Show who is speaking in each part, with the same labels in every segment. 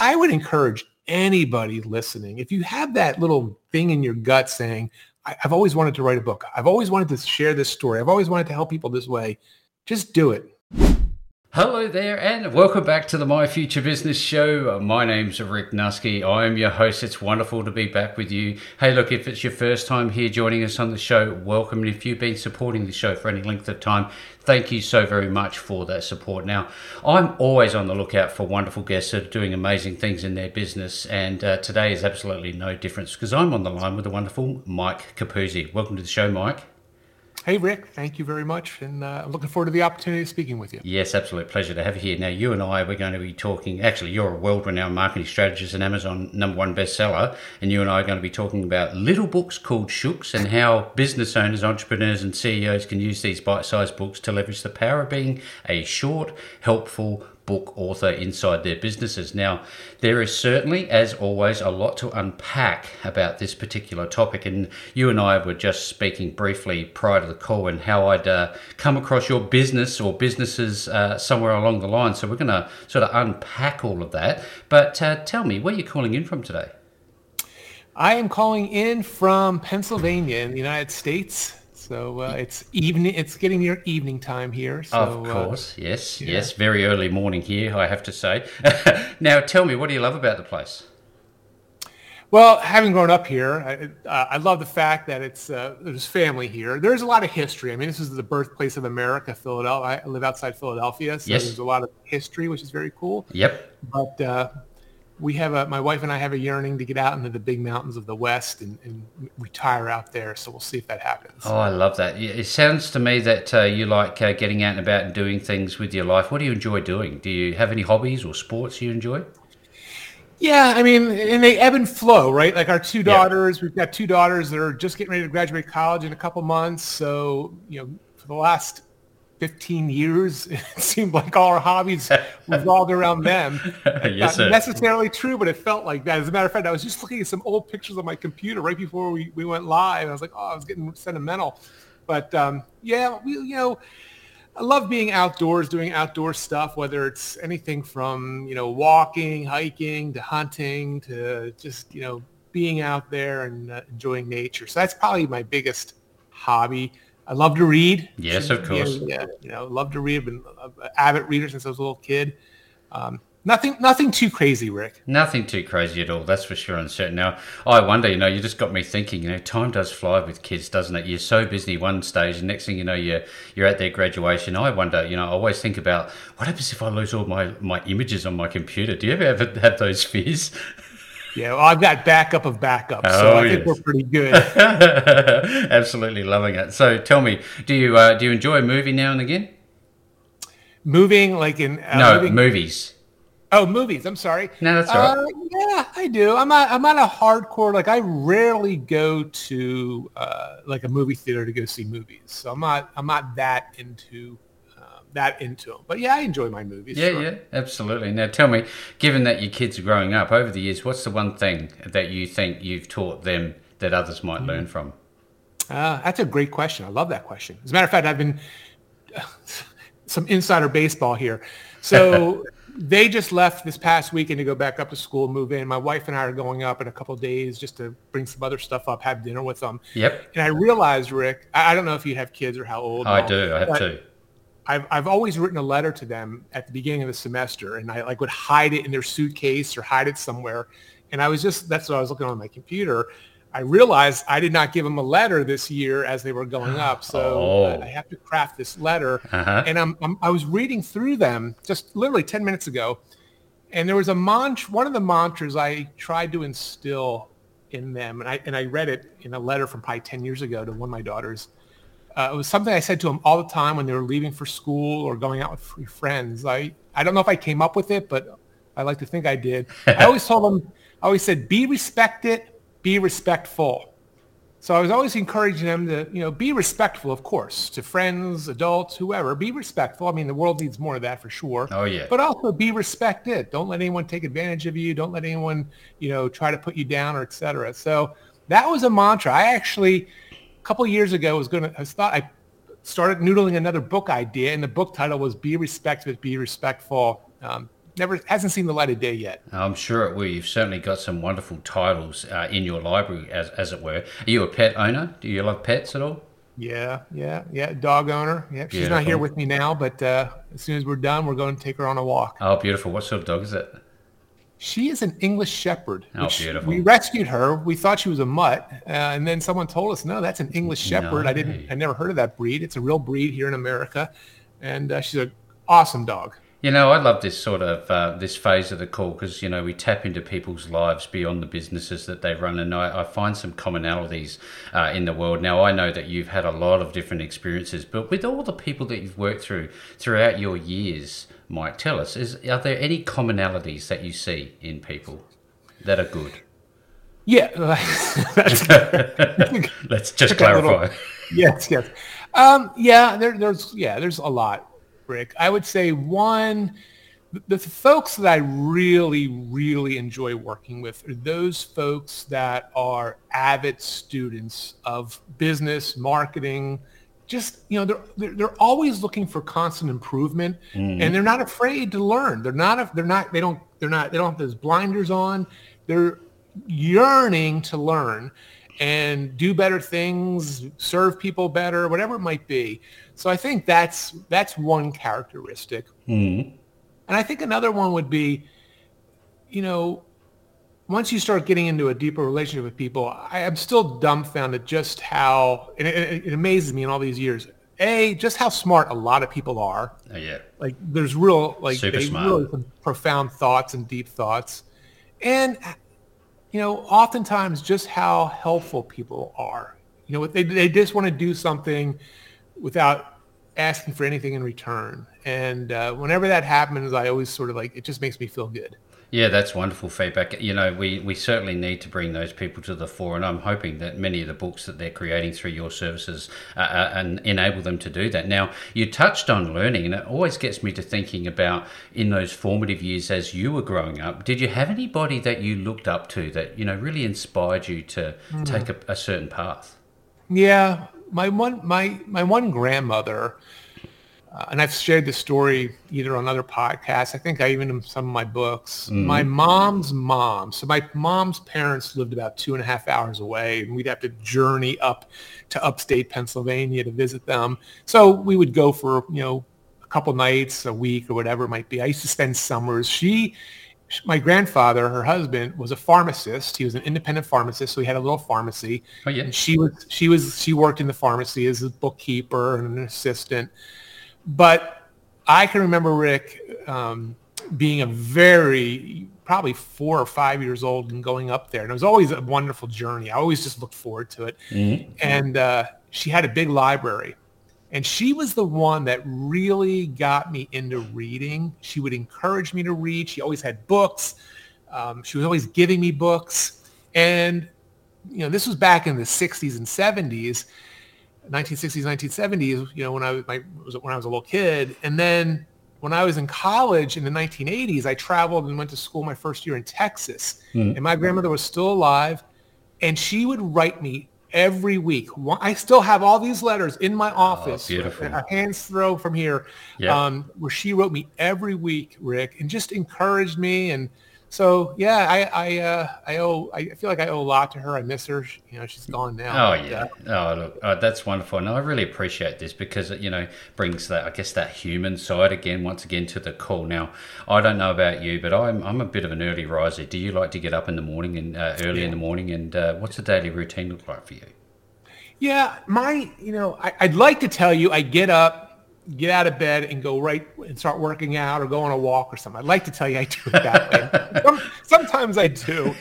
Speaker 1: I would encourage anybody listening, if you have that little thing in your gut saying, I've always wanted to write a book. I've always wanted to share this story. I've always wanted to help people this way. Just do it.
Speaker 2: Hello there, and welcome back to the My Future Business Show. Uh, my name's Rick Nusky. I am your host. It's wonderful to be back with you. Hey, look, if it's your first time here joining us on the show, welcome. And if you've been supporting the show for any length of time, thank you so very much for that support. Now, I'm always on the lookout for wonderful guests that are doing amazing things in their business, and uh, today is absolutely no difference because I'm on the line with the wonderful Mike Capuzzi. Welcome to the show, Mike.
Speaker 1: Hey, Rick, thank you very much. And uh, I'm looking forward to the opportunity of speaking with you.
Speaker 2: Yes, absolute pleasure to have you here. Now, you and I, we're going to be talking, actually, you're a world renowned marketing strategist and Amazon number one bestseller. And you and I are going to be talking about little books called Shooks and how business owners, entrepreneurs, and CEOs can use these bite sized books to leverage the power of being a short, helpful, book author inside their businesses. Now, there is certainly, as always, a lot to unpack about this particular topic. And you and I were just speaking briefly prior to the call and how I'd uh, come across your business or businesses uh, somewhere along the line. So we're going to sort of unpack all of that. But uh, tell me, where are you calling in from today?
Speaker 1: I am calling in from Pennsylvania in the United States. So uh, it's evening. It's getting near evening time here. So,
Speaker 2: of uh, course, uh, yes, yeah. yes, very early morning here. I have to say. now, tell me, what do you love about the place?
Speaker 1: Well, having grown up here, I, uh, I love the fact that it's uh, there's family here. There's a lot of history. I mean, this is the birthplace of America, Philadelphia. I live outside Philadelphia, so yes. there's a lot of history, which is very cool.
Speaker 2: Yep.
Speaker 1: But uh, we have a my wife and I have a yearning to get out into the big mountains of the West and, and retire out there. So we'll see if that happens.
Speaker 2: Oh, I love that. It sounds to me that uh, you like uh, getting out and about and doing things with your life. What do you enjoy doing? Do you have any hobbies or sports you enjoy?
Speaker 1: Yeah, I mean, and they ebb and flow, right? Like our two daughters, yeah. we've got two daughters that are just getting ready to graduate college in a couple months. So, you know, for the last 15 years, it seemed like all our hobbies revolved around them.
Speaker 2: yes,
Speaker 1: Not necessarily true, but it felt like that. As a matter of fact, I was just looking at some old pictures on my computer right before we, we went live. I was like, oh, I was getting sentimental. But um, yeah, we, you know, I love being outdoors, doing outdoor stuff, whether it's anything from, you know, walking, hiking to hunting to just, you know, being out there and uh, enjoying nature. So that's probably my biggest hobby. I love to read.
Speaker 2: Yes, of course.
Speaker 1: Yeah, you know, love to read. I've been an avid reader since I was a little kid. Um, nothing, nothing too crazy, Rick.
Speaker 2: Nothing too crazy at all. That's for sure and certain. Now, I wonder. You know, you just got me thinking. You know, time does fly with kids, doesn't it? You're so busy one stage, and next thing you know, you're you're at their graduation. I wonder. You know, I always think about what happens if I lose all my my images on my computer. Do you ever ever have those fears?
Speaker 1: Yeah, well, I've got backup of backup, so oh, I think we're pretty good.
Speaker 2: Absolutely loving it. So, tell me, do you uh, do you enjoy a movie now and again?
Speaker 1: Moving, like in
Speaker 2: uh, no moving? movies.
Speaker 1: Oh, movies. I'm sorry.
Speaker 2: No, that's all right. Uh,
Speaker 1: yeah, I do. I'm not. I'm not a hardcore. Like I rarely go to uh, like a movie theater to go see movies. So I'm not. I'm not that into that into them. But yeah, I enjoy my movies.
Speaker 2: Yeah, sure. yeah, absolutely. Now tell me, given that your kids are growing up over the years, what's the one thing that you think you've taught them that others might mm-hmm. learn from?
Speaker 1: Uh, that's a great question. I love that question. As a matter of fact, I've been some insider baseball here. So they just left this past weekend to go back up to school, move in. My wife and I are going up in a couple days just to bring some other stuff up, have dinner with them.
Speaker 2: Yep.
Speaker 1: And I realized, Rick, I don't know if you have kids or how old.
Speaker 2: I do. I have two.
Speaker 1: I've, I've always written a letter to them at the beginning of the semester and I like would hide it in their suitcase or hide it somewhere. And I was just, that's what I was looking on my computer. I realized I did not give them a letter this year as they were going up. So oh. I have to craft this letter. Uh-huh. And I'm, I'm, i was reading through them just literally 10 minutes ago. And there was a mantra, one of the mantras I tried to instill in them. And I, and I read it in a letter from probably 10 years ago to one of my daughters. Uh, it was something I said to them all the time when they were leaving for school or going out with free friends. I, I don't know if I came up with it, but I like to think I did. I always told them, I always said, be respected, be respectful. So I was always encouraging them to, you know, be respectful, of course, to friends, adults, whoever. Be respectful. I mean, the world needs more of that for sure.
Speaker 2: Oh yeah.
Speaker 1: But also be respected. Don't let anyone take advantage of you. Don't let anyone, you know, try to put you down or etc. So that was a mantra. I actually couple years ago, I was going to, I thought I started noodling another book idea, and the book title was "Be Respected, Be Respectful." Um, never hasn't seen the light of day yet.
Speaker 2: I'm sure it will. You've certainly got some wonderful titles uh, in your library, as as it were. Are you a pet owner? Do you love pets at all?
Speaker 1: Yeah, yeah, yeah. Dog owner. Yeah, she's beautiful. not here with me now, but uh, as soon as we're done, we're going to take her on a walk.
Speaker 2: Oh, beautiful! What sort of dog is it?
Speaker 1: She is an English Shepherd.
Speaker 2: Oh, beautiful!
Speaker 1: We rescued her. We thought she was a mutt, uh, and then someone told us, no, that's an English Shepherd. No, I didn't. I never heard of that breed. It's a real breed here in America, and uh, she's an awesome dog.
Speaker 2: You know, I love this sort of uh, this phase of the call because you know we tap into people's lives beyond the businesses that they run, and I, I find some commonalities uh, in the world. Now, I know that you've had a lot of different experiences, but with all the people that you've worked through throughout your years, Mike, tell us: is are there any commonalities that you see in people that are good?
Speaker 1: Yeah,
Speaker 2: let's just clarify. Little,
Speaker 1: yes, yes, um, yeah. There, there's yeah, there's a lot. Rick. I would say one, the folks that I really, really enjoy working with are those folks that are avid students of business, marketing, just you know they're they're, they're always looking for constant improvement mm-hmm. and they're not afraid to learn they're not they're not they don't they're not they don't have those blinders on they're yearning to learn and do better things serve people better whatever it might be so I think that's that's one characteristic.
Speaker 2: Mm-hmm.
Speaker 1: And I think another one would be, you know, once you start getting into a deeper relationship with people, I am still dumbfounded just how and it, it, amazes me in all these years. A, just how smart a lot of people are.
Speaker 2: Oh, yeah.
Speaker 1: Like there's real like
Speaker 2: Super they
Speaker 1: really profound thoughts and deep thoughts. And you know, oftentimes just how helpful people are. You know, they they just want to do something without asking for anything in return. And uh, whenever that happens, I always sort of like it just makes me feel good.
Speaker 2: Yeah, that's wonderful feedback. You know, we, we certainly need to bring those people to the fore, and I'm hoping that many of the books that they're creating through your services uh, uh, and enable them to do that. Now, you touched on learning, and it always gets me to thinking about in those formative years as you were growing up. Did you have anybody that you looked up to that you know really inspired you to mm. take a, a certain path?
Speaker 1: Yeah, my one my my one grandmother, uh, and I've shared this story either on other podcasts. I think I even in some of my books. Mm. My mom's mom. So my mom's parents lived about two and a half hours away, and we'd have to journey up to upstate Pennsylvania to visit them. So we would go for you know a couple nights, a week, or whatever it might be. I used to spend summers. She my grandfather, her husband, was a pharmacist. He was an independent pharmacist, so he had a little pharmacy.
Speaker 2: Oh yeah.
Speaker 1: And she was she was she worked in the pharmacy as a bookkeeper and an assistant. But I can remember Rick um, being a very probably four or five years old and going up there, and it was always a wonderful journey. I always just looked forward to it. Mm-hmm. And uh, she had a big library. And she was the one that really got me into reading. She would encourage me to read. She always had books. Um, she was always giving me books. And, you know, this was back in the 60s and 70s, 1960s, 1970s, you know, when I was, my, when I was a little kid. And then when I was in college in the 1980s, I traveled and went to school my first year in Texas. Mm. And my grandmother was still alive. And she would write me every week. I still have all these letters in my oh, office,
Speaker 2: oh, beautiful.
Speaker 1: a hand's throw from here, yeah. um, where she wrote me every week, Rick, and just encouraged me and so yeah, I I uh, I owe I feel like I owe a lot to her. I miss her. You know, she's gone now.
Speaker 2: Oh yeah. oh look, oh, that's wonderful, and I really appreciate this because it you know brings that I guess that human side again once again to the call. Now I don't know about you, but I'm I'm a bit of an early riser. Do you like to get up in the morning and uh, early yeah. in the morning? And uh, what's the daily routine look like for you?
Speaker 1: Yeah, my you know I, I'd like to tell you I get up get out of bed and go right and start working out or go on a walk or something. I'd like to tell you I do it that way. Some, sometimes I do.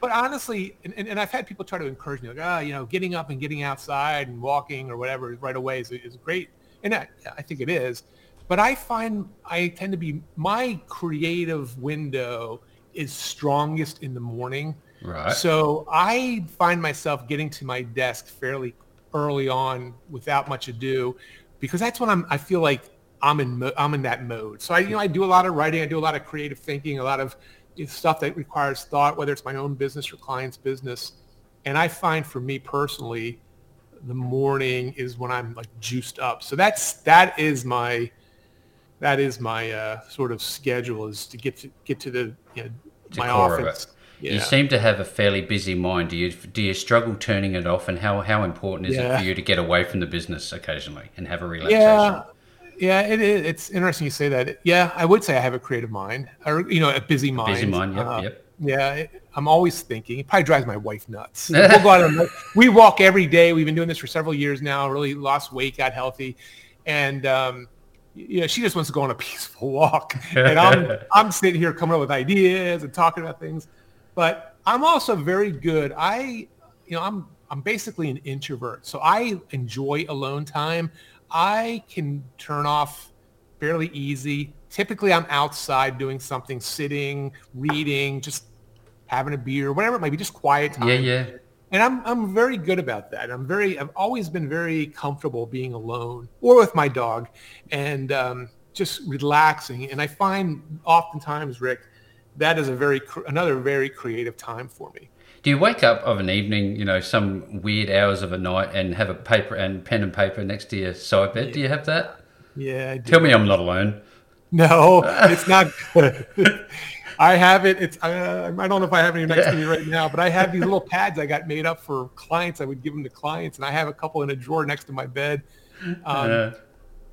Speaker 1: But honestly, and, and, I've had people try to encourage me, like, ah, oh, you know, getting up and getting outside and walking or whatever right away is, is great. And I, I think it is. But I find I tend to be, my creative window is strongest in the morning.
Speaker 2: Right.
Speaker 1: So I find myself getting to my desk fairly early on without much ado because that's when I'm I feel like I'm in mo- I'm in that mode. So I you know I do a lot of writing, I do a lot of creative thinking, a lot of stuff that requires thought, whether it's my own business or client's business. And I find for me personally, the morning is when I'm like juiced up. So that's that is my that is my uh, sort of schedule is to get to get to the you know, my
Speaker 2: office. of it.
Speaker 1: office.
Speaker 2: You seem to have a fairly busy mind. Do you do you struggle turning it off? And how, how important is it for you to get away from the business occasionally and have a relaxation?
Speaker 1: Yeah, yeah, it is. It's interesting you say that. Yeah, I would say I have a creative mind, or you know, a busy mind.
Speaker 2: Busy mind. Yep.
Speaker 1: Uh,
Speaker 2: yep.
Speaker 1: Yeah, I'm always thinking. It probably drives my wife nuts. we'll go out on, we walk every day. We've been doing this for several years now. Really lost weight, got healthy, and um, you know, she just wants to go on a peaceful walk, and I'm I'm sitting here coming up with ideas and talking about things. But I'm also very good. I, you know, I'm I'm basically an introvert, so I enjoy alone time. I can turn off fairly easy. Typically, I'm outside doing something, sitting, reading, just having a beer, whatever it might be, just quiet time.
Speaker 2: Yeah. Yeah.
Speaker 1: And I'm I'm very good about that. I'm very I've always been very comfortable being alone or with my dog, and um, just relaxing. And I find oftentimes, Rick, that is a very another very creative time for me.
Speaker 2: Do you wake up of an evening, you know, some weird hours of a night, and have a paper and pen and paper next to your side bed? Do you have that?
Speaker 1: Yeah. I do.
Speaker 2: Tell me I'm not alone.
Speaker 1: No, it's not good. I have it. It's uh, I don't know if I have any next to me right now, but I have these little pads I got made up for clients. I would give them to clients, and I have a couple in a drawer next to my bed. Um,
Speaker 2: Uh,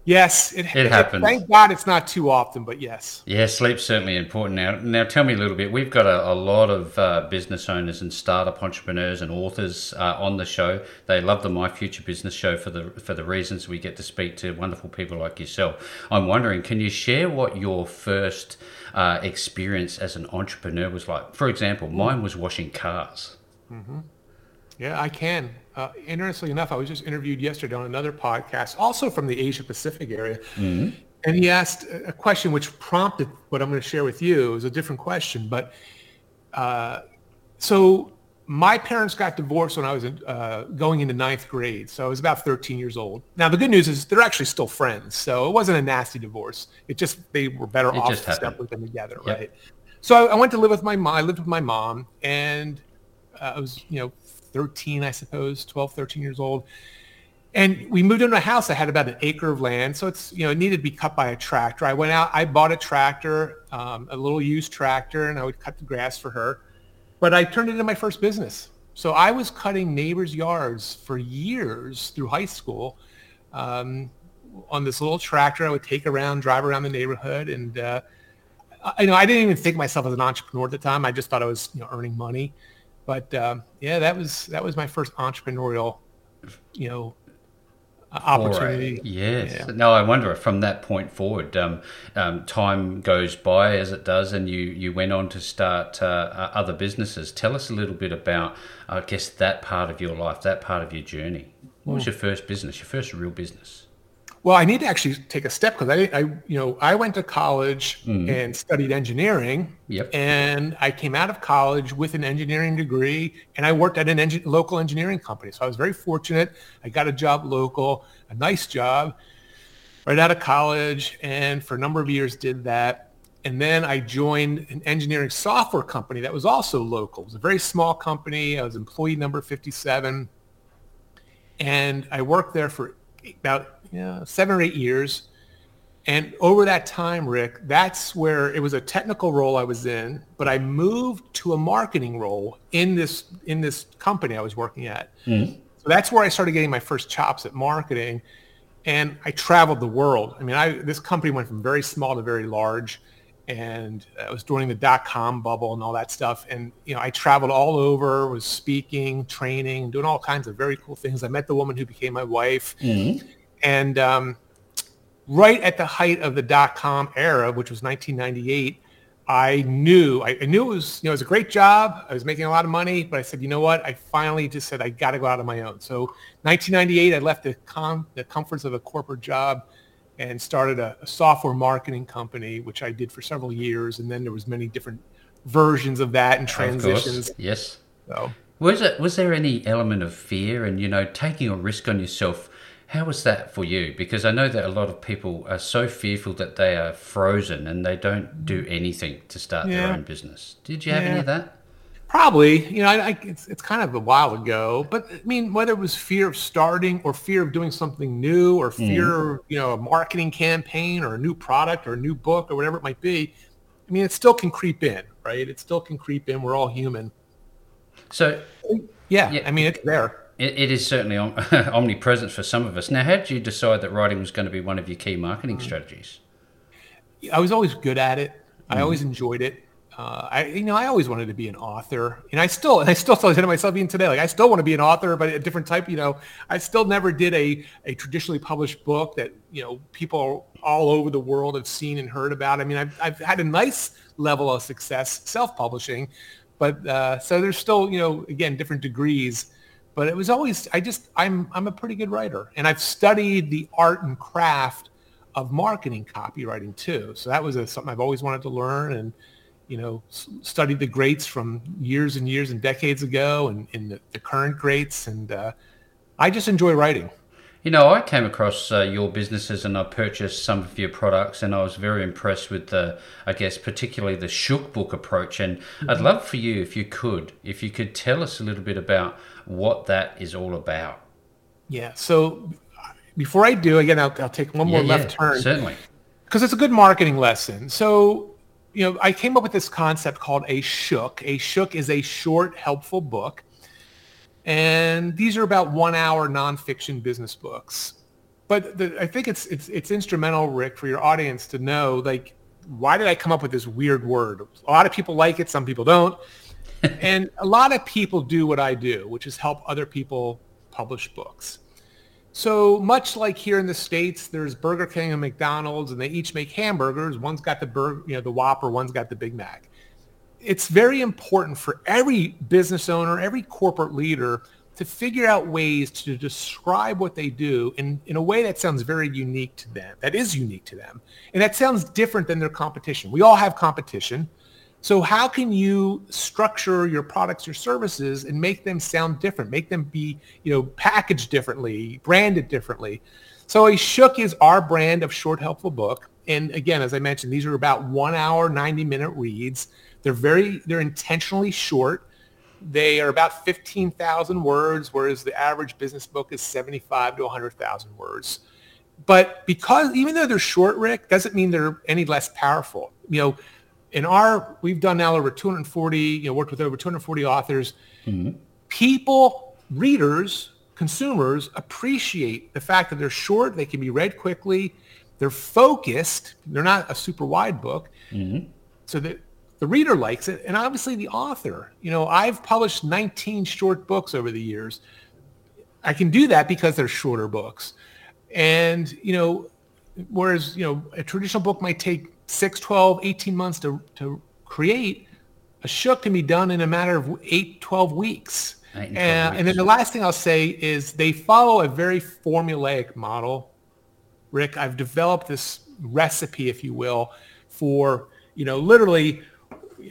Speaker 1: yes, it,
Speaker 2: It happens.
Speaker 1: Thank God it's not too often, but yes.
Speaker 2: Yeah, sleep's certainly important. Now, now tell me a little bit. We've got a, a lot of uh, business owners and startup entrepreneurs and authors uh, on the show. They love the My Future Business show for the for the reasons we get to speak to wonderful people like yourself. I'm wondering, can you share what your first uh, experience as an entrepreneur was like? For example, mine was washing cars.
Speaker 1: Yeah, I can. Uh, interestingly enough, I was just interviewed yesterday on another podcast, also from the Asia Pacific area. And he asked a question which prompted what I'm going to share with you. It was a different question, but uh, so my parents got divorced when I was uh, going into ninth grade. So I was about 13 years old. Now, the good news is they're actually still friends. So it wasn't a nasty divorce. It just, they were better
Speaker 2: It
Speaker 1: off
Speaker 2: just
Speaker 1: to step with them together,
Speaker 2: Yep.
Speaker 1: right? So I, I went to live with my mom. I lived with my mom and uh, I was, you know, 13, I suppose, 12, 13 years old. And we moved into a house that had about an acre of land. So it's, you know, it needed to be cut by a tractor. I went out, I bought a tractor, um, a little used tractor, and I would cut the grass for her. But I turned it into my first business. So I was cutting neighbors' yards for years through high school um, on this little tractor. I would take around, drive around the neighborhood. And, uh, I, you know, I didn't even think myself as an entrepreneur at the time. I just thought I was, you know, earning money. But um, yeah, that was that was my first entrepreneurial, you know, opportunity.
Speaker 2: Foray. Yes.
Speaker 1: Yeah.
Speaker 2: No, I wonder if from that point forward, um, um, time goes by as it does, and you, you went on to start uh, uh, other businesses. Tell us a little bit about, I guess, that part of your life, that part of your journey. What
Speaker 1: Hmm.
Speaker 2: was your first business, your first real business?
Speaker 1: Well, I need to actually take a step because I, I, you know, I went to college mm-hmm. and studied engineering.
Speaker 2: Yep.
Speaker 1: And I came out of college with an engineering degree, and I worked at an engi- local engineering company. So I was very fortunate. I got a job local, a nice job, right out of college, and for a number of years did that. And then I joined an engineering software company that was also local. It was a very small company. I was employee number 57 and I worked there for about know, seven or eight years. And over that time, Rick, that's where it was a technical role I was in, but I moved to a marketing role in this in this company I was working at. Mm-hmm. So that's where I started getting my first chops at marketing, and I traveled the world. I mean, I this company went from very small to very large, and it was during the dot com bubble and all that stuff. And you know, I traveled all over, was speaking, training, doing all kinds of very cool things. I met the woman who became my wife, mm-hmm. And um, right at the height of the dot com era, which was 1998, I knew I, I knew it was you know it was a great job. I was making a lot of money, but I said, you know what? I finally just said I got to go out on my own. So 1998, I left the com the comforts of a corporate job and started a, a software marketing company, which I did for several years. And then there was many different versions of that and transitions.
Speaker 2: Yes.
Speaker 1: So
Speaker 2: Was it? Was there any element of fear and you know taking a risk on yourself? How was that for you? Because I know that a lot of people are so fearful that they are frozen and they don't do anything to start their own business. Did you have any of that?
Speaker 1: Probably, you know, I, I, it's, it's kind of a while ago, but I mean, whether it was fear of starting or fear of doing something new or fear, mm. you know, a marketing campaign or a new product or a new book or whatever it might be, I mean, it still can creep in, right? It still can creep in. We're all human.
Speaker 2: So,
Speaker 1: yeah, yeah I mean, it's there.
Speaker 2: It, it is certainly omnipresent for some of us. Now, how did you decide that writing was going to be one of your key marketing mm. strategies?
Speaker 1: I was always good at it. I mm. always enjoyed it uh, I you know I always wanted to be an author, and I still and I still tell myself even today like I still want to be an author, but a different type. You know, I still never did a a traditionally published book that you know people all over the world have seen and heard about. I mean, I've I've had a nice level of success self-publishing, but uh, so there's still you know again different degrees. But it was always I just I'm I'm a pretty good writer, and I've studied the art and craft of marketing copywriting too. So that was a, something I've always wanted to learn and you know, studied the greats from years and years and decades ago and, and the, the, current greats. And uh, I just enjoy writing.
Speaker 2: You know, I came across uh, your businesses and I purchased some of your products, and I was very impressed with the, I guess, particularly the Shook book approach. And mm-hmm. I'd love for you, if you could, if you could tell us a little bit about what that is all about.
Speaker 1: Yeah. So before I do, again, I'll, I'll take one more yeah, left yeah, turn.
Speaker 2: Certainly.
Speaker 1: Because it's a good marketing lesson. So you know, I came up with this concept called a shook. A shook is a short, helpful book. And these are about one hour nonfiction business books. But the, I think it's, it's, it's instrumental, Rick, for your audience to know, like, why did I come up with this weird word? A lot of people like it. Some people don't. and a lot of people do what I do, which is help other people publish books. So much like here in the states, there's Burger King and McDonald's, and they each make hamburgers. One's got the burger, you know, the Whopper. One's got the Big Mac. It's very important for every business owner, every corporate leader, to figure out ways to describe what they do in, in a way that sounds very unique to them. That is unique to them, and that sounds different than their competition. We all have competition. So how can you structure your products or services and make them sound different, make them be, you know, packaged differently, branded differently? So a Shook is our brand of short, helpful book. And again, as I mentioned, these are about one hour, 90 minute reads. They're very, they're intentionally short. They are about 15,000 words, whereas the average business book is 75 to 100,000 words. But because even though they're short, Rick, doesn't mean they're any less powerful. You know, in our, we've done now over 240, you know, worked with over 240 authors. Mm-hmm. People, readers, consumers appreciate the fact that they're short, they can be read quickly, they're focused, they're not a super wide book. Mm-hmm. So that the reader likes it, and obviously the author. You know, I've published 19 short books over the years. I can do that because they're shorter books. And, you know, whereas, you know, a traditional book might take 6, 12, 18 months to, to create, a shook can be done in a matter of 8, 12 weeks. And, and, then the last thing I'll say is they follow a very formulaic model. Rick, I've developed this recipe, if you will, for, you know, literally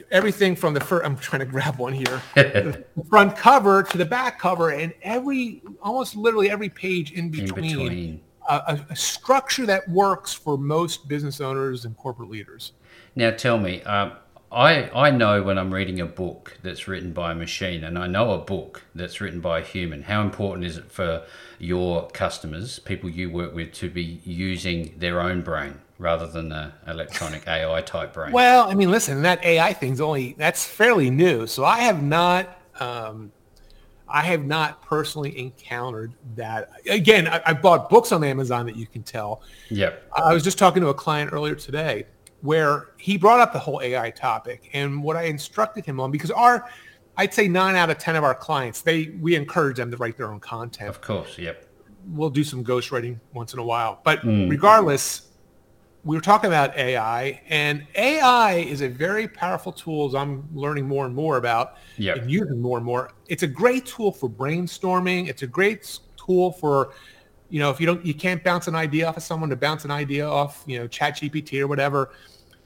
Speaker 1: everything from the first, I'm trying to grab one here, the front cover to the back cover and every, almost literally every page in between. In between a, a, structure that works for most business owners and corporate leaders.
Speaker 2: Now, tell me, um, I I know when I'm reading a book that's written by a machine, and I know a book that's written by a human. How important is it for your customers, people you work with, to be using their own brain rather than the electronic AI type brain?
Speaker 1: Well, I mean, listen, that AI thing's only that's fairly new, so I have not. Um, I have not personally encountered that. Again, I, I, bought books on Amazon that you can tell.
Speaker 2: Yep.
Speaker 1: I was just talking to a client earlier today where he brought up the whole AI topic and what I instructed him on because our, I'd say nine out of 10 of our clients, they, we encourage them to write their own content.
Speaker 2: Of course. Yep.
Speaker 1: We'll do some ghostwriting once in a while, but mm. regardless, we were talking about AI, and AI is a very powerful tool as I'm learning more and more about yep. and using more and more. It's a great tool for brainstorming. It's a great tool for, you know, if you don't, you can't bounce an idea off of someone to bounce an idea off, you know, Chat GPT or whatever.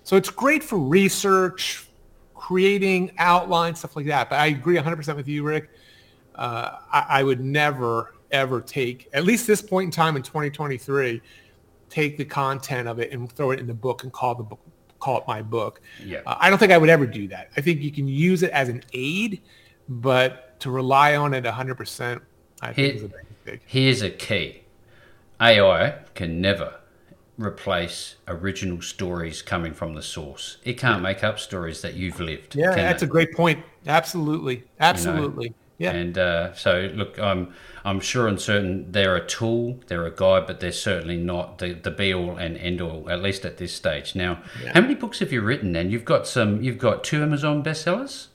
Speaker 1: So it's great for research, creating outlines, stuff like that. But I agree 100% with you, Rick. Uh, I, I would never, ever take, at least this point in time in 2023, take the content of it and throw it in the book and call the book call it my book.
Speaker 2: Yeah.
Speaker 1: Uh, I don't think I would ever do that. I think you can use it as an aid, but to rely on it 100%, I think
Speaker 2: Here-
Speaker 1: is a big.
Speaker 2: Here's a key AI can never replace original stories coming from the source. It can't make up stories that you've lived.
Speaker 1: Yeah, that's
Speaker 2: it?
Speaker 1: a great point. Absolutely. Absolutely. Yeah.
Speaker 2: And uh, so, look, I'm I'm sure and certain they're a tool, they're a guide, but they're certainly not the, the be all and end all, at least at this stage. Now, how many books have you written? And you've got some, you've got two Amazon bestsellers.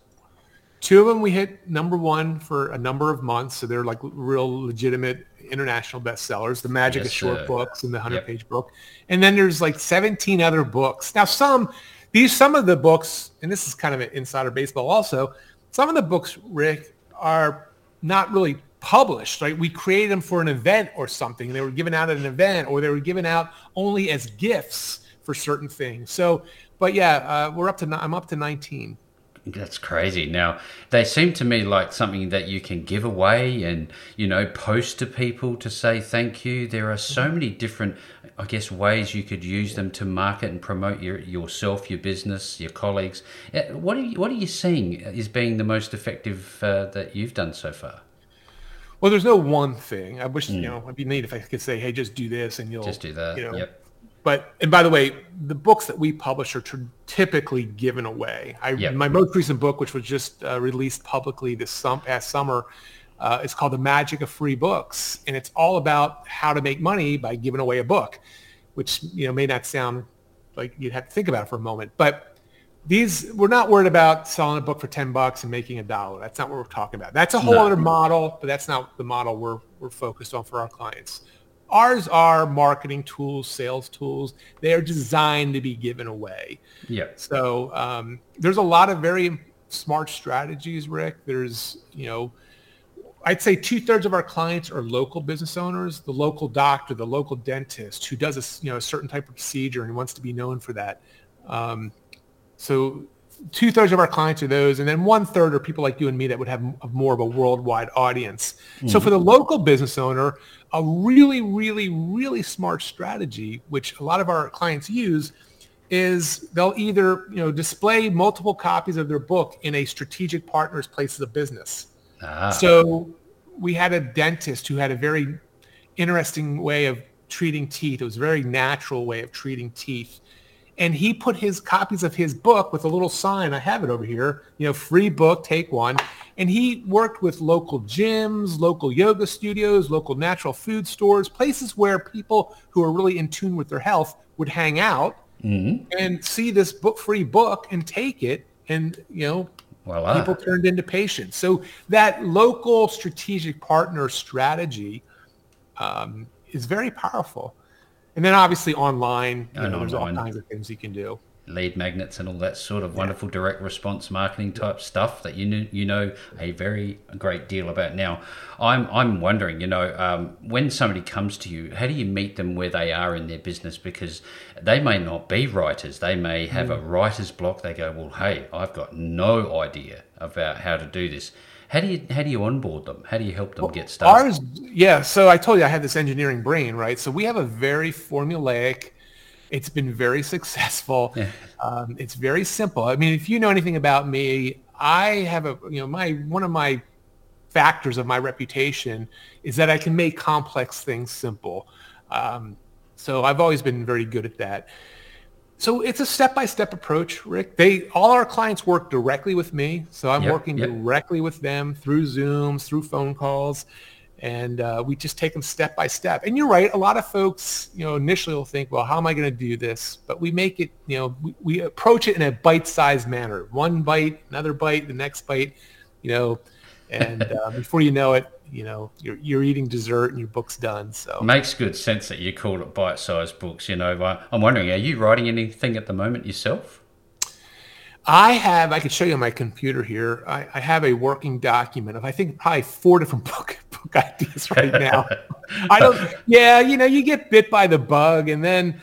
Speaker 1: Two of them we hit number one for a number of months, so they're like real legitimate international bestsellers. The Magic
Speaker 2: Yes,
Speaker 1: of Short. Books and the Hundred
Speaker 2: Yep.
Speaker 1: Page Book, and then there's like 17 other books. Now some these some of the books, and this is kind of an insider baseball also. Some of the books, Rick, are not really published. Right? We created them for an event or something. They were given out at an event, or they were given out only as gifts for certain things. So, but yeah, uh, we're up to I'm up to 19.
Speaker 2: That's crazy. Now, they seem to me like something that you can give away and, you know, post to people to say thank you. There are so many different, I guess, ways you could use them to market and promote your, yourself, your business, your colleagues. Uh, What are you, what are you seeing is being the most effective uh, that you've done so far?
Speaker 1: Well, there's no one thing. I wish you know it'd be neat if I could say, "Hey, just do this," and you'll
Speaker 2: Hmm. Just do that.
Speaker 1: You know,
Speaker 2: Yep.
Speaker 1: But and by the way, the books that we publish are tr- typically given away. I
Speaker 2: Yep.
Speaker 1: my most recent book, which was just uh, released publicly this sum- past summer, uh, it's called The Magic of Free Books, and it's all about how to make money by giving away a book, which you know may not sound like you'd have to think about it for a moment, but these we're not worried about selling a book for 10 bucks and making a dollar. That's not what we're talking about. That's a whole
Speaker 2: No.
Speaker 1: other model but that's not the model we're we're focused on for our clients. Ours are marketing tools sales tools. They are designed to be given away.
Speaker 2: Yeah.
Speaker 1: so um, there's a lot of very smart strategies rick. There's you know I'd say two thirds of our clients are local business owners, the local doctor, the local dentist who does a, you know, a certain type of procedure and wants to be known for that. Um, so two thirds of our clients are those. And then one third are people like you and me that would have more of a worldwide audience. So for the local business owner, a really, really, really smart strategy, which a lot of our clients use is they'll either, you know, display multiple copies of their book in a strategic partner's places of business.
Speaker 2: Ah,
Speaker 1: So we had a dentist who had a very interesting way of treating teeth. It was a very natural way of treating teeth. And he put his copies of his book with a little sign. I have it over here, you know, free book, take one. And he worked with local gyms, local yoga studios, local natural food stores, places where people who are really in tune with their health would hang out and see this book free book and take it and, you know,
Speaker 2: voila.
Speaker 1: people turned into patients. So that local strategic partner strategy um, is very powerful. And then obviously online, you
Speaker 2: And
Speaker 1: know, there's all kinds of things you can do.
Speaker 2: Lead magnets and all that sort of wonderful direct response marketing type stuff that you know, you know a very great deal about. Now, I'm I'm wondering, you know, um, when somebody comes to you, how do you meet them where they are in their business? Because they may not be writers, they may have a writer's block. They go, well, hey, I've got no idea about how to do this. How do you how do you onboard them? How do you help them get started?
Speaker 1: Ours, yeah. So I told you I had this engineering brain, right? So we have a very formulaic. It's been very successful. Um, it's very simple. I mean, if you know anything about me, I have a you know my one of my factors of my reputation is that I can make complex things simple. Um, so I've always been very good at that. So it's a step-by-step approach, Rick. They all our clients work directly with me, so I'm
Speaker 2: Yep,
Speaker 1: working
Speaker 2: yep.
Speaker 1: directly with them through Zooms, through phone calls, and uh, we just take them step by step. And you're right, a lot of folks, you know, initially will think, well, how am I going to do this? But we make it, you know, we, we approach it in a bite-sized manner. One bite, another bite, the next bite, you know, and uh, before you know it, you know, you're you're eating dessert and your book's done. So
Speaker 2: Makes good sense that you call it bite-sized books. You know, I'm wondering, are you writing anything at the moment yourself?
Speaker 1: I have, I could show you on my computer here. I, I have a working document of, I think, probably four different book book ideas right now. I don't, yeah, you know, you get bit by the bug and then,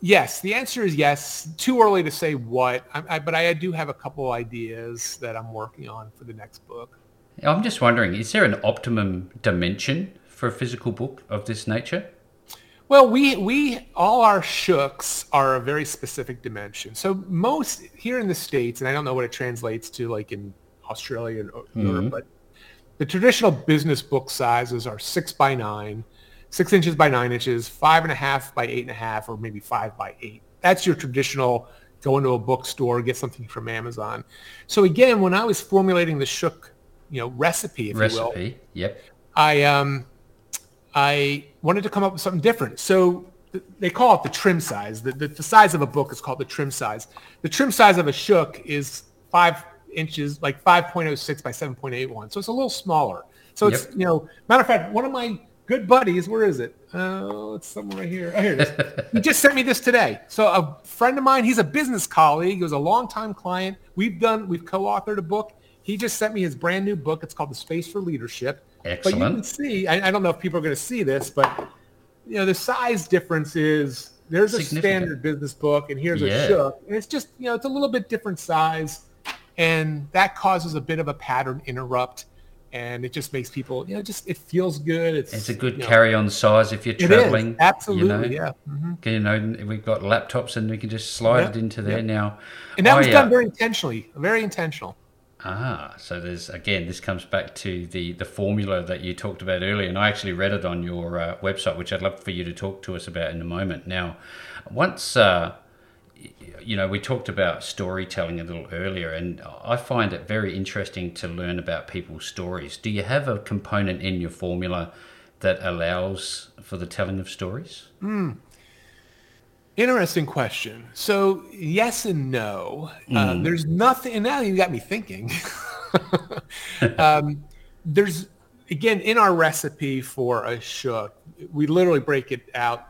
Speaker 1: yes, the answer is yes. Too early to say what, I, I, but I do have a couple ideas that I'm working on for the next book.
Speaker 2: I'm just wondering, is there an optimum dimension for a physical book of this nature?
Speaker 1: Well, we we all our shooks are a very specific dimension. So most here in the states, and I don't know what it translates to like in Australia and mm-hmm. Europe, but the traditional business book sizes are six by nine, six inches by nine inches, five and a half by eight and a half, or maybe five by eight. That's your traditional go into a bookstore, get something from Amazon. So again, when I was formulating the shook, you know, recipe, if
Speaker 2: recipe,
Speaker 1: you will,
Speaker 2: recipe, yep,
Speaker 1: I um I wanted to come up with something different. So they call it the trim size. The, the, the, size of a book is called the trim size. The trim size of a shook is five inches, like 5.06 by 7.81. So it's a little smaller. So it's, yep. you know, matter of fact, one of my good buddies, where is it? Oh, it's somewhere right here. Oh, here it is. he just sent me this today. So a friend of mine, he's a business colleague. He was a longtime client. We've done, we've co-authored a book. He just sent me his brand new book. It's called The Space for Leadership.
Speaker 2: Excellent.
Speaker 1: But you can see, I, I don't know if people are going to see this, but you know, the size difference is there's a standard business book and here's yeah. a shook. And it's just, you know, it's a little bit different size. And that causes a bit of a pattern interrupt. And it just makes people, you know, just it feels good. It's,
Speaker 2: it's a good carry-on size if you're traveling.
Speaker 1: Absolutely, you know,
Speaker 2: yeah. Mm-hmm. You know, we've got laptops and we can just slide yep. it into there yep. now.
Speaker 1: And that was done very intentionally, very intentional.
Speaker 2: Ah, so there's again, this comes back to the the formula that you talked about earlier, and I actually read it on your uh, website, which I'd love for you to talk to us about in a moment. Now, once uh, you know, we talked about storytelling a little earlier, and I find it very interesting to learn about people's stories. Do you have a component in your formula that allows for the telling of stories?
Speaker 1: Hmm. Interesting question. So yes and no. Mm. Um, there's nothing, and now you got me thinking. um, there's again in our recipe for a shook, we literally break it out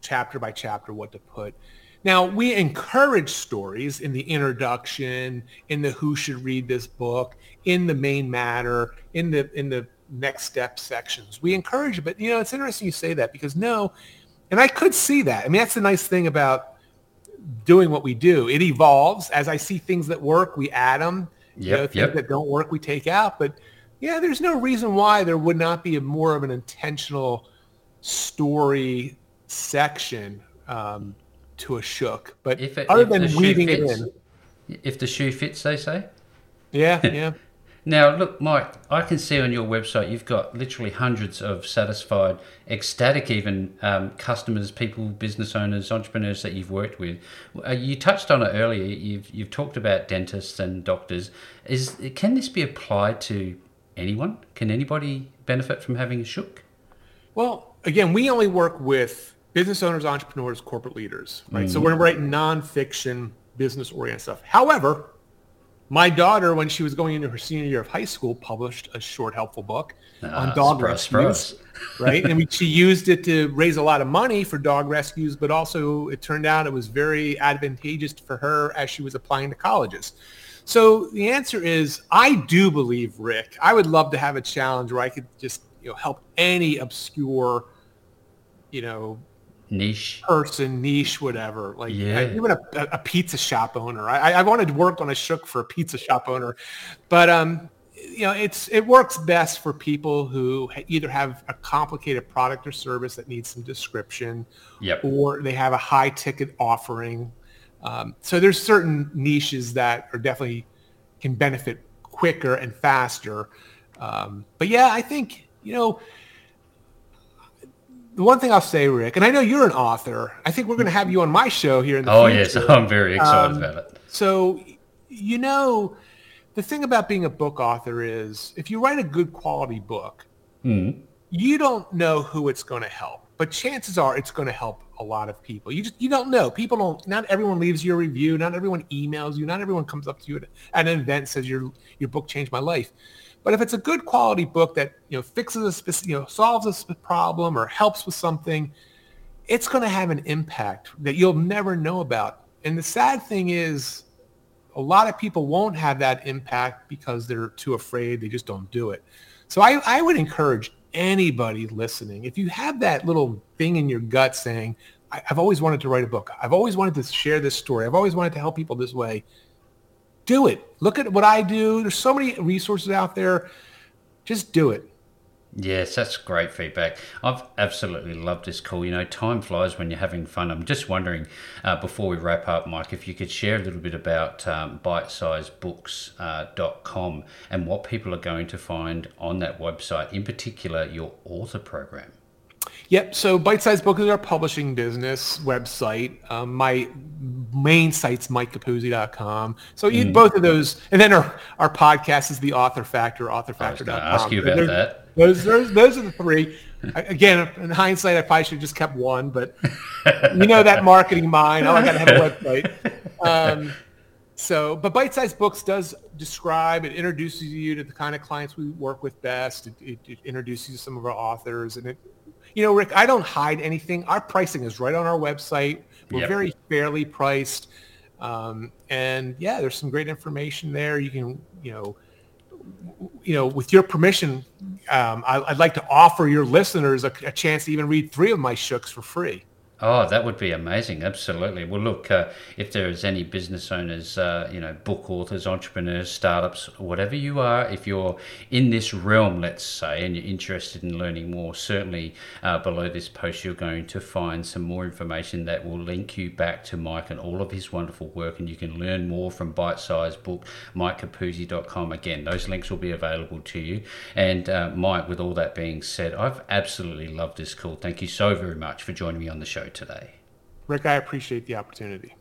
Speaker 1: chapter by chapter what to put. Now we encourage stories in the introduction, in the who should read this book, in the main matter, in the in the next step sections. We encourage it, but you know it's interesting you say that because no, and I could see that. I mean, that's the nice thing about doing what we do. It evolves as I see things that work, we add them. Yep, you know, things yep. that don't work, we take out. But yeah, there's no reason why there would not be a more of an intentional story section um, to a shook. But it, other than weaving fits, it
Speaker 2: in, if the shoe fits, they say.
Speaker 1: Yeah, yeah.
Speaker 2: Now, look, Mike, I can see on your website you've got literally hundreds of satisfied, ecstatic even um, customers, people, business owners, entrepreneurs that you've worked with. Uh, you touched on it earlier. You've you've talked about dentists and doctors. Is can this be applied to anyone? Can anybody benefit from having a shook?
Speaker 1: Well, again, we only work with business owners, entrepreneurs, corporate leaders, right? Mm-hmm. So we're writing nonfiction, business-oriented stuff. However, my daughter, when she was going into her senior year of high school, published a short, helpful book on ah, dog rescues. right, and we, she used it to raise a lot of money for dog rescues, but also it turned out it was very advantageous for her as she was applying to colleges. So the answer is, I do believe, Rick. I would love to have a challenge where I could just you know help any obscure, you know,
Speaker 2: niche
Speaker 1: person, niche, whatever. Like yeah. even a, a, pizza shop owner. I, I wanted to work on a shook for a pizza shop owner, but um, you know, it's it works best for people who either have a complicated product or service that needs some description,
Speaker 2: yep.
Speaker 1: or they have a high ticket offering. Um, so there's certain niches that are definitely can benefit quicker and faster. Um, but yeah, I think you know the one thing I'll say, Rick, and I know you're an author. I think we're going to have you on my show here in the
Speaker 2: oh,
Speaker 1: future.
Speaker 2: yes, I'm very excited um, about it.
Speaker 1: So, you know, the thing about being a book author is if you write a good quality book,
Speaker 2: mm.
Speaker 1: you don't know who it's going to help, but chances are it's going to help a lot of people. You just you don't know. People don't. Not everyone leaves you a review. Not everyone emails you. Not everyone comes up to you at, at an event says your your book changed my life. But if it's a good quality book that you know fixes a specific, you know solves a problem or helps with something, it's going to have an impact that you'll never know about. And the sad thing is, a lot of people won't have that impact because they're too afraid. They just don't do it. So I, I would encourage anybody listening, if you have that little thing in your gut saying, I've always wanted to write a book. I've always wanted to share this story. I've always wanted to help people this way do it. Look at what I do. There's so many resources out there. Just do it.
Speaker 2: Yes, that's great feedback. I've absolutely loved this call. You know, time flies when you're having fun. I'm just wondering, uh, before we wrap up, Mike, if you could share a little bit about um, bitesizebooks.com uh, and what people are going to find on that website, in particular, your author program.
Speaker 1: Yep. So Bite Size Book is our publishing business website. Um, my main site's mikecapuzzi.com. So mm. both of those, and then our, our podcast is the Author Factor, authorfactor.com.
Speaker 2: I ask you about that.
Speaker 1: Those, those, those are the three. Again, in hindsight, I probably should have just kept one, but you know that marketing mind. Oh, I got to have a website. Um, so, but Bite Size Books does describe, it introduces you to the kind of clients we work with best. It, it, it introduces you to some of our authors, and it you know, Rick, I don't hide anything. Our pricing is right on our website. We're yep. very fairly priced. Um, and yeah, there's some great information there. You can, you know, you know, with your permission, um, I, would like to offer your listeners a, a, chance to even read three of my shooks for free.
Speaker 2: Oh, that would be amazing. Absolutely. Well, look, uh, if there is any business owners, uh, you know, book authors, entrepreneurs, startups, whatever you are, if you're in this realm, let's say, and you're interested in learning more, certainly uh, below this post, you're going to find some more information that will link you back to Mike and all of his wonderful work. And you can learn more from Bite Size Book, mikecapuzzi.com. Again, those links will be available to you. And uh, Mike, with all that being said, I've absolutely loved this call. Thank you so very much for joining me on the show today.
Speaker 1: Rick, I appreciate the opportunity.